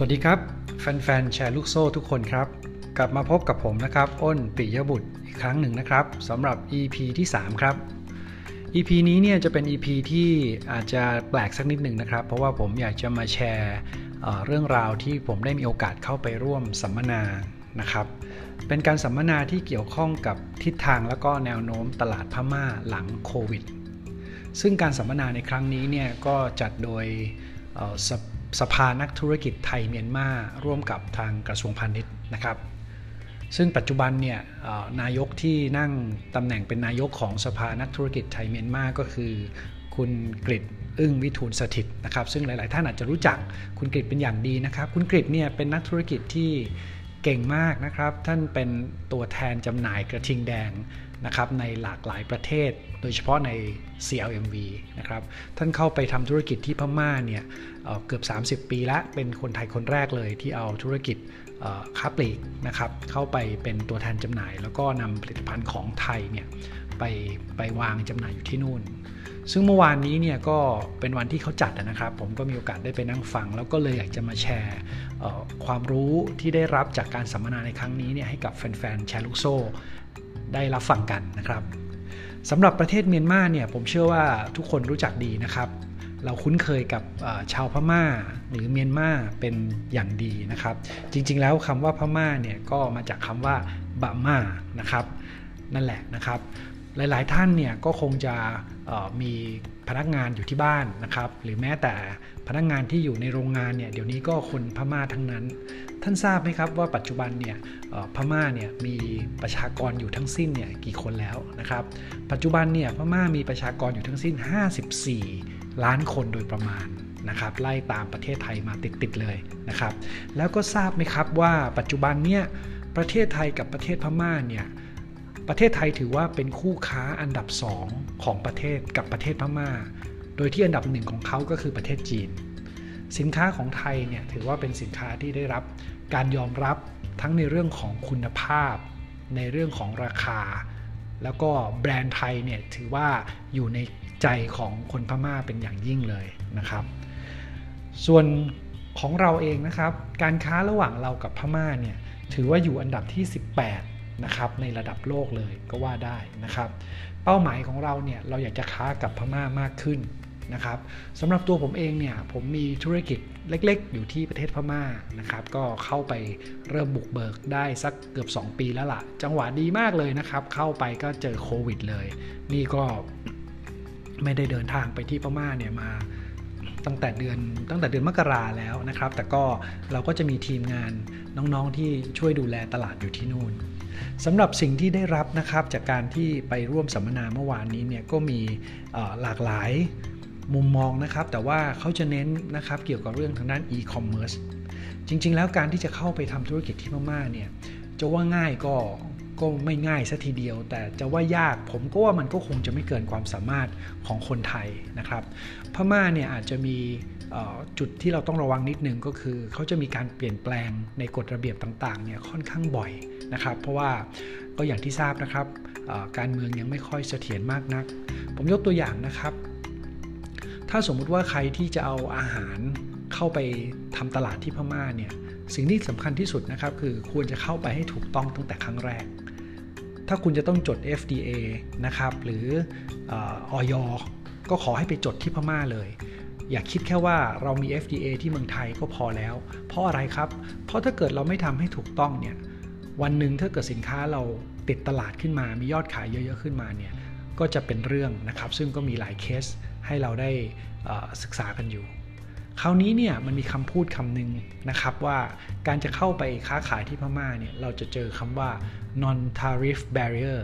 สวัสดีครับ แฟนๆ แชร์ลูกโซ่ทุกคนครับ กลับมาพบกับผมนะครับ อ้นปิยบุตรอีกครั้งหนึ่งนะครับสำหรับ EP ที่ 3 ครับ EP นี้เนี่ยจะเป็น EP ที่อาจจะแปลกสักนิดหนึ่งนะครับ เพราะว่าผมอยากจะมาแชร์เเรื่องราวที่ผมได้มีโอกาสเข้าไปร่วมสัมมนานะครับ เป็นการสัมมนาที่เกี่ยวข้องกับทิศทางและก็แนวโน้มตลาดพม่าหลังโควิด ซึ่งการสัมมนาในครั้งนี้เนี่ยก็จัดโดย สภานักธุรกิจไทยเมียนมาร่วมกับทางกระทรวงพาณิชย์นะครับ ซึ่งปัจจุบันเนี่ยนายกที่นั่งตำแหน่งเป็นนายกของสภานักธุรกิจไทยเมียนมาก็คือคุณกริอึ้งวิทูลสถิตนะครับ ซึ่งหลาย ๆ ท่านอาจจะรู้จักคุณกริเป็นอย่างดีนะครับ คุณกริเนี่ยเป็นนักธุรกิจที่เก่งมากนะครับ ท่านเป็นตัวแทนจำหน่ายกระทิงแดง นะครับในหลากหลายประเทศ โดยเฉพาะใน CLMV นะครับท่านเข้าไปทำธุรกิจที่พม่าเนี่ยเกือบ 30 ปีแล้วเป็นคนไทยคนแรกเลยที่เอาธุรกิจค้าปลีกนะครับเข้าไปเป็นตัวแทนจำหน่าย แล้วก็นำผลิตภัณฑ์ของไทยเนี่ยไปไปวางจำหน่ายอยู่ที่นู่น ซึ่งเมื่อวานนี้เนี่ยก็เป็นวันที่เขาจัดนะครับ ผมก็มีโอกาสได้ไปนั่งฟัง แล้วก็เลยอยากจะมาแชร์ความรู้ที่ได้รับจากการสัมมนาในครั้งนี้เนี่ยให้กับแฟนๆแชร์ลูกโซ่ ได้รับฟังกันนะครับสำหรับประเทศเมียนมาเนี่ยผมเชื่อว่าทุกคนรู้จักดีนะครับ เราคุ้นเคยกับชาวพม่าหรือเมียนมาเป็นอย่างดีนะครับ จริงๆแล้วคำว่าพม่าเนี่ยก็มาจากคำว่าบะมานะครับ นั่นแหละนะครับ หลาย ๆ ท่านเนี่ยก็คงจะมีพนักงานอยู่ที่บ้านนะครับ หรือแม้แต่พนักงานที่อยู่ในโรงงานเนี่ยเดี๋ยวนี้ก็คนพม่าทั้งนั้น ท่านทราบไหมครับว่าปัจจุบันเนี่ยพม่าเนี่ยมีประชากรอยู่ทั้งสิ้นเนี่ยกี่คนแล้วนะครับ ปัจจุบันเนี่ยพม่ามีประชากรอยู่ทั้งสิ้น 54 ล้านคนโดยประมาณนะครับไล่ตามประเทศไทยมาติดๆเลยนะครับ แล้วก็ทราบไหมครับว่าปัจจุบันเนี่ยประเทศไทยกับประเทศพม่าเนี่ย ประเทศไทยถือว่าเป็นคู่ค้าอันดับ 2 ของประเทศกับประเทศพม่า โดยที่อันดับหนึ่งของเขาก็คือประเทศจีน สินค้าของไทยเนี่ยถือว่าเป็นสินค้าที่ได้รับการยอมรับทั้งในเรื่องของคุณภาพ ในเรื่องของราคา แล้วก็แบรนด์ไทยเนี่ยถือว่าอยู่ในใจของคนพม่าเป็นอย่างยิ่งเลยนะครับ ส่วนของเราเองนะครับ การค้าระหว่างเรากับพม่าเนี่ยถือว่าอยู่อันดับที่ 18 นะครับในระดับโลกเลยก็ว่าได้นะครับ เป้าหมายของเราเนี่ยเราอยากจะค้ากับพม่ามากขึ้นนะครับสำหรับตัวผมเองเนี่ยผมมีธุรกิจเล็กๆ อยู่ที่ประเทศพม่านะครับ ก็เข้าไปเริ่มบุกเบิกได้สักเกือบ 2 ปีแล้วล่ะ จังหวะดีมากเลยนะครับ เข้าไปก็เจอโควิดเลย นี่ก็ไม่ได้เดินทางไปที่พม่าเนี่ยมาตั้งแต่เดือนตั้งแต่เดือนมกราแล้วนะครับ แต่ก็เราก็จะมีทีมงานน้องๆที่ช่วยดูแลตลาดอยู่ที่นู่น สำหรับสิ่งที่ได้รับนะครับจากการที่ไปร่วมสัมมนาเมื่อวานนี้เนี่ยก็มีหลากหลายมุมมองนะครับ แต่ว่าเขาจะเน้นนะครับเกี่ยวกับเรื่องทางด้านอีคอมเมิร์ซจริง ๆ แล้วการที่จะเข้าไปทำธุรกิจที่พม่าเนี่ยจะว่าง่ายก็ก็ไม่ง่ายซะทีเดียว แต่จะว่ายากผมก็ว่ามันก็คงจะไม่เกินความสามารถของคนไทยนะครับ พม่าเนี่ยอาจจะมีจุดที่เราต้องระวังนิดนึงก็คือ เขาจะมีการเปลี่ยนแปลงในกฎระเบียบต่างๆเนี่ยค่อนข้างบ่อย นะครับ เพราะว่าก็อย่างที่ทราบนะครับการเมืองยังไม่ค่อยเสถียรมากนัก ผมยกตัวอย่างนะครับ ถ้าสมมุติว่าใครที่จะเอาอาหารเข้าไปทำตลาดที่พม่าเนี่ยสิ่งที่สำคัญที่สุดนะครับ คือควรจะเข้าไปให้ถูกต้องตั้งแต่ครั้งแรก ถ้าคุณจะต้องจด FDA นะครับ หรือออยก็ขอให้ไปจดที่พม่าเลย อย่าคิดแค่ว่าเรามี FDA ที่เมืองไทยก็พอแล้ว เพราะอะไรครับ เพราะถ้าเกิดเราไม่ทำให้ถูกต้องเนี่ย วันหนึ่งถ้าเกิดสินค้าเราติดตลาดขึ้นมา มียอดขายเยอะๆขึ้นมาเนี่ยก็จะเป็นเรื่องนะครับ ซึ่งก็มีหลายเคสให้เราได้ศึกษากันอยู่ คราวนี้เนี่ยมันมีคำพูดคำหนึ่งนะครับว่าการจะเข้าไปค้าขายที่พม่าเนี่ยเราจะเจอคำว่า non tariff barrier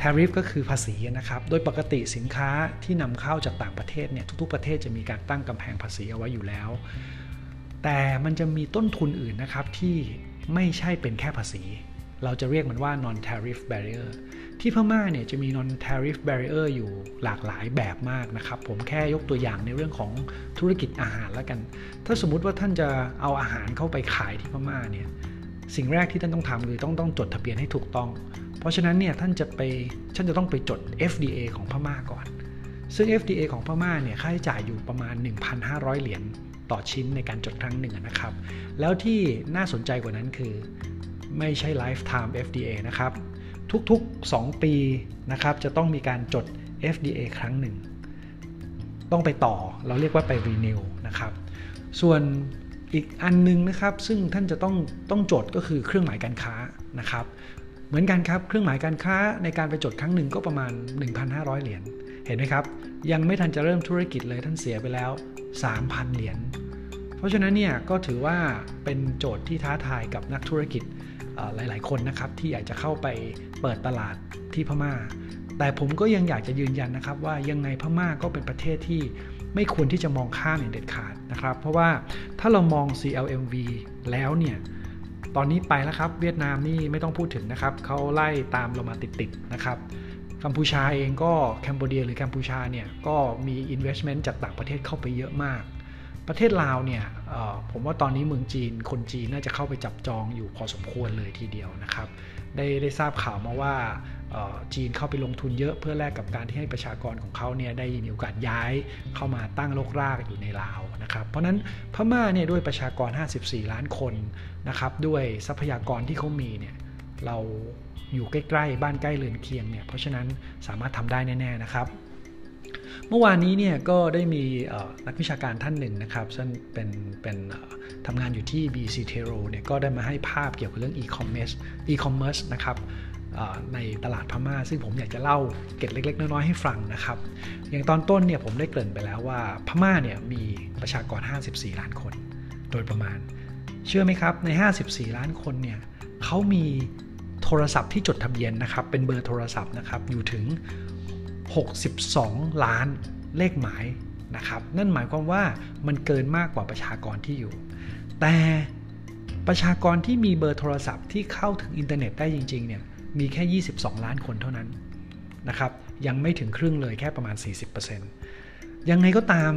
ทาริฟก็คือภาษีนะครับ โดยปกติสินค้าที่นำเข้าจากต่างประเทศเนี่ยทุกๆประเทศจะมีการตั้งกำแพงภาษีเอาไว้อยู่แล้ว แต่มันจะมีต้นทุนอื่นนะครับที่ ไม่ใช่เป็นแค่ภาษี เราจะเรียกมันว่า non tariff barrier ที่พม่าเนี่ยจะมี non tariff barrier อยู่หลากหลายแบบมากนะครับ ผมแค่ยกตัวอย่างในเรื่องของธุรกิจอาหารแล้วกัน ถ้าสมมุติว่าท่านจะเอาอาหารเข้าไปขายที่พม่าเนี่ยสิ่งแรกที่ท่านต้องทำคือต้องต้องจดทะเบียนให้ถูกต้อง เพราะฉะนั้นเนี่ยท่านจะไปท่านจะต้องไปจด FDA ของพม่าก่อน ซึ่ง FDA ของพม่าเนี่ยค่าใช้จ่ายอยู่ประมาณ 1,500 เหรียญ ต่อชิ้นในการจดครั้งหนึ่งนะครับ แล้วที่น่าสนใจกว่านั้นคือ ไม่ใช่ lifetime FDA นะครับ ทุกๆ 2 ปีนะครับจะต้องมีการจด FDA ครั้งหนึ่ง ต้องไปต่อเราเรียกว่าไป renew นะครับ ส่วนอีกอันนึงนะครับซึ่งท่านจะต้องต้องจดก็คือเครื่องหมายการค้านะครับ เหมือนกันครับ เครื่องหมายการค้าในการไปจดครั้งหนึ่งก็ประมาณ 1,500 เหรียญ เห็นไหมครับ ยังไม่ทันจะเริ่มธุรกิจเลยท่านเสียไปแล้ว 3,000 เหรียญ เพราะฉะนั้นเนี่ยก็ถือว่าเป็นโจทย์ที่ท้าทายกับนักธุรกิจหลาย ๆ คนนะครับที่อยากจะเข้าไปเปิดตลาดที่พม่า แต่ผมก็ยังอยากจะยืนยันนะครับว่ายังไงพม่าก็เป็นประเทศที่ไม่ควรที่จะมองข้ามอย่างเด็ดขาดนะครับ เพราะว่าถ้าเรามอง CLMV แล้วเนี่ย ตอนนี้ไปแล้วครับ เวียดนามนี่ไม่ต้องพูดถึงนะครับเขาไล่ตามเรามาติดๆนะครับกัมพูชาเองก็แคนเบเดียหรือกัมพูชาเนี่ยก็มี investment จากต่างประเทศเข้าไปเยอะมาก ประเทศลาวเนี่ยผมว่าตอนนี้เมืองจีนคนจีนน่าจะเข้าไปจับจองอยู่พอสมควรเลยทีเดียวนะครับ ได้ได้ทราบข่าวมาว่า จีนเข้าไปลงทุนเยอะเพื่อแลกกับการที่ให้ประชากรของเขาเนี่ยได้มีโอกาสย้ายเข้ามาตั้งโลกรากอยู่ในลาวนะครับ เพราะนั้นพม่าเนี่ยด้วยประชากร 54 ล้านคนนะครับด้วยทรัพยากรที่เขามีเนี่ยเราอยู่ใกล้ๆ บ้านใกล้เรือนเคียงเนี่ยเพราะฉะนั้นสามารถทำได้แน่ๆนะครับ เมื่อวานนี้เนี่ยก็ได้มีนักวิชาการท่านหนึ่งนะครับซึ่งเป็นเป็นทำงานอยู่ที่ BC t e r o เนี่ยก็ได้มาให้ภาพเกี่ยวกับเรื่อง e-commerce e-commerce นะครับ ในตลาดพม่า ซึ่งผมอยากจะเล่าเก็ดเล็ก ๆ น้อยๆให้ฟังนะครับ อย่างตอนต้นเนี่ยผมได้เกริ่นไปแล้วว่าพม่าเนี่ยมีประชากร 54 ล้านคน โดยประมาณ เชื่อไหมครับใน 54 ล้านคนเนี่ยเขามีโทรศัพท์ที่จดทะเบียนนะครับ เป็นเบอร์โทรศัพท์นะครับอยู่ถึง 62 ล้านเลขหมายนะครับ นั่นหมายความว่ามันเกินมากกว่าประชากรที่อยู่ แต่ประชากรที่มีเบอร์โทรศัพท์ที่เข้าถึงอินเทอร์เน็ตได้จริงๆเนี่ย มีแค่ 22 ล้านคนเท่านั้นนะครับ ยังไม่ถึงครึ่งเลยแค่ประมาณ 40%ยังไงก็ตาม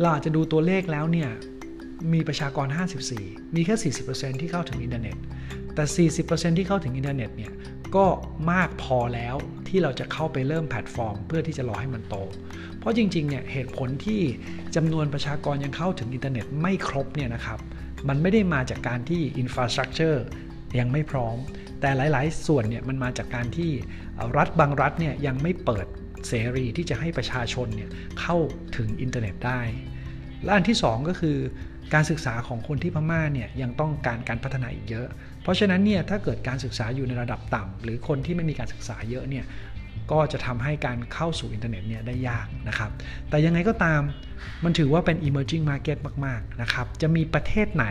เราอาจจะดูตัวเลขแล้วเนี่ยมีประชากร 54 มีแค่ 40%ที่เข้าถึงอินเทอร์เน็ต แต่ 40%ที่เข้าถึงอินเทอร์เน็ตเนี่ย ก็มากพอแล้วที่เราจะเข้าไปเริ่มแพลตฟอร์ม เพื่อที่จะรอให้มันโต เพราะจริงๆ เนี่ยเหตุผลที่จำนวนประชากรยังเข้าถึงอินเทอร์เน็ตไม่ครบเนี่ยนะครับ มันไม่ได้มาจากการที่ infrastructure ยังไม่พร้อมแต่หลาย ๆ ส่วนเนี่ยมันมาจากการที่รัฐบางรัฐเนี่ยยังไม่เปิดเสรีที่จะให้ประชาชนเนี่ยเข้าถึงอินเทอร์เน็ตได้ และอันที่ 2 ก็คือการศึกษาของคนที่พม่าเนี่ยยังต้องการการพัฒนาอีกเยอะ เพราะฉะนั้นเนี่ยถ้าเกิดการศึกษาอยู่ในระดับต่ำหรือคนที่ไม่มีการศึกษาเยอะเนี่ยก็จะทำให้การเข้าสู่อินเทอร์เน็ตเนี่ยได้ยากนะครับ แต่ยังไงก็ตามมันถือว่าเป็น emerging market มาก ๆ นะครับ จะมีประเทศไหน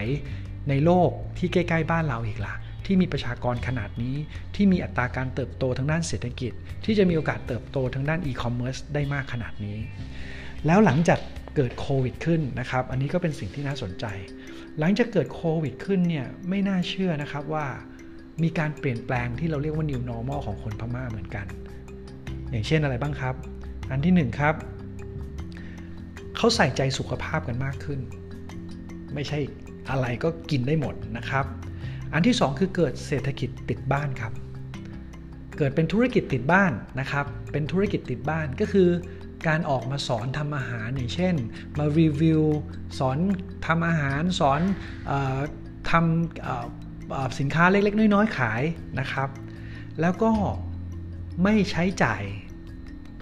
ในโลกที่ใกล้ ๆ บ้านเราอีกล่ะ ที่มีประชากรขนาดนี้ ที่มีอัตราการเติบโตทางด้านเศรษฐกิจ ที่จะมีโอกาสเติบโตทางด้านอีคอมเมิร์ซได้มากขนาดนี้ แล้วหลังจากเกิดโควิดขึ้นนะครับ อันนี้ก็เป็นสิ่งที่น่าสนใจ หลังจากเกิดโควิดขึ้นเนี่ยไม่น่าเชื่อนะครับว่ามีการเปลี่ยนแปลงที่เราเรียกว่า new normal ของคนพม่าเหมือนกัน อย่างเช่นอะไรบ้างครับ อันที่1ครับเขาใส่ใจสุขภาพกันมากขึ้น ไม่ใช่อะไรก็กินได้หมดนะครับ อันที่ 2 คือเกิดเศรษฐกิจติดบ้านครับ เกิดเป็นธุรกิจติดบ้านนะครับ เป็นธุรกิจติดบ้านก็คือ การออกมาสอนทำอาหารอย่างเช่น มารีวิวสอนทำอาหารสอนอทำสินค้าเล็ก ๆ น้อย ๆ ขายนะครับ แล้วก็ไม่ใช้จ่าย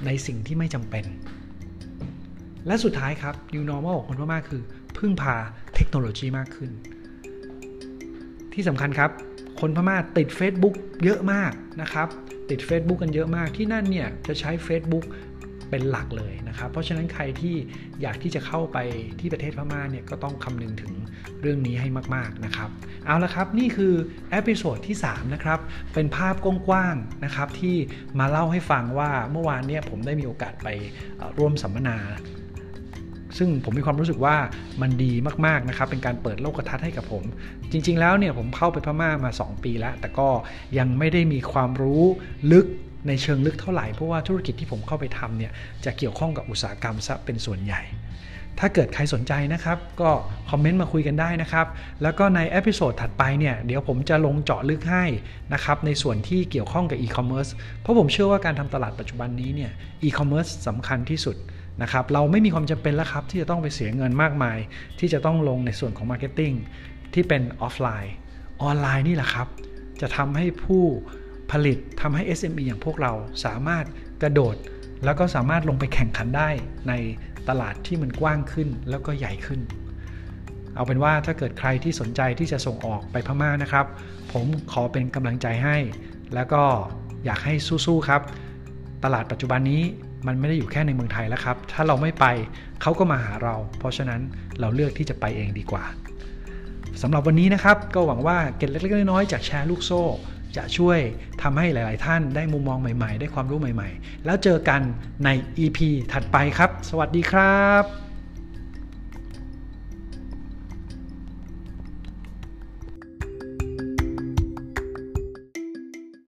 ในสิ่งที่ไม่จำเป็น และสุดท้ายครับ New Normal ของคนพม่าคือ พึ่งพาเทคโนโลยีมากขึ้น ที่สำคัญครับ คนพม่าติด Facebook เยอะมากนะครับ ติด Facebook กันเยอะมากที่นั่นเนี่ยจะใช้ Facebook เป็นหลักเลยนะครับ เพราะฉะนั้นใครที่อยากที่จะเข้าไปที่ประเทศพม่าเนี่ยก็ต้องคำนึงถึงเรื่องนี้ให้มากๆนะครับ เอาละครับนี่คือ episode ที่3นะครับเป็นภาพกว้างๆนะครับที่มาเล่าให้ฟังว่าเมื่อวานเนี่ยผมได้มีโอกาสไปร่วมสัมมนา ซึ่งผมมีความรู้สึกว่ามันดีมากๆนะครับเป็นการเปิดโลกทัศน์ให้กับผม จริง ๆ แล้วเนี่ยผมเข้าไปพม่ามา 2 ปีแล้ว แต่ก็ยังไม่ได้มีความรู้ลึกในเชิงลึกเท่าไหร่เพราะว่าธุรกิจที่ผมเข้าไปทำเนี่ยจะเกี่ยวข้องกับอุตสาหกรรมซะเป็นส่วนใหญ่ ถ้าเกิดใครสนใจนะครับ ก็ comment มาคุยกันได้นะครับ แล้วก็ใน episode ถัดไปเนี่ยเดี๋ยวผมจะลงเจาะลึกให้นะครับในส่วนที่เกี่ยวข้องกับอีคอมเมิร์ซเพราะผมเชื่อว่าการทำตลาดปัจจุบันนี้เนี่ยอีคอมเมิร์ซสำคัญที่สุด นะครับเราไม่มีความจำเป็นแล้วครับ ที่จะต้องไปเสียเงินมากมาย ที่จะต้องลงในส่วนของ marketing ที่เป็นออฟไลน์ออนไลน์นี่แหละครับ จะทำให้ผู้ผลิตทำให้ SME อย่างพวกเราสามารถกระโดด แล้วก็สามารถลงไปแข่งขันได้ในตลาดที่มันกว้างขึ้นแล้วก็ใหญ่ขึ้น เอาเป็นว่าถ้าเกิดใครที่สนใจที่จะส่งออกไปพม่านะครับ ผมขอเป็นกำลังใจให้ แล้วก็อยากให้สู้ๆครับ ตลาดปัจจุบันนี้ มันไม่ได้อยู่แค่ในเมืองไทยแล้วครับ ถ้าเราไม่ไปเขาก็มาหาเรา เพราะฉะนั้นเราเลือกที่จะไปเองดีกว่าสำหรับวันนี้นะครับ ก็หวังว่าเก็ดเล็กๆน้อยๆจากแชร์ลูกโซ่ จะช่วยทำให้หลาย ๆ ท่านได้มุมมองใหม่ ๆ ได้ความรู้ใหม่ ๆ แล้วเจอกันใน EP ถัดไปครับ สวัสดีครับ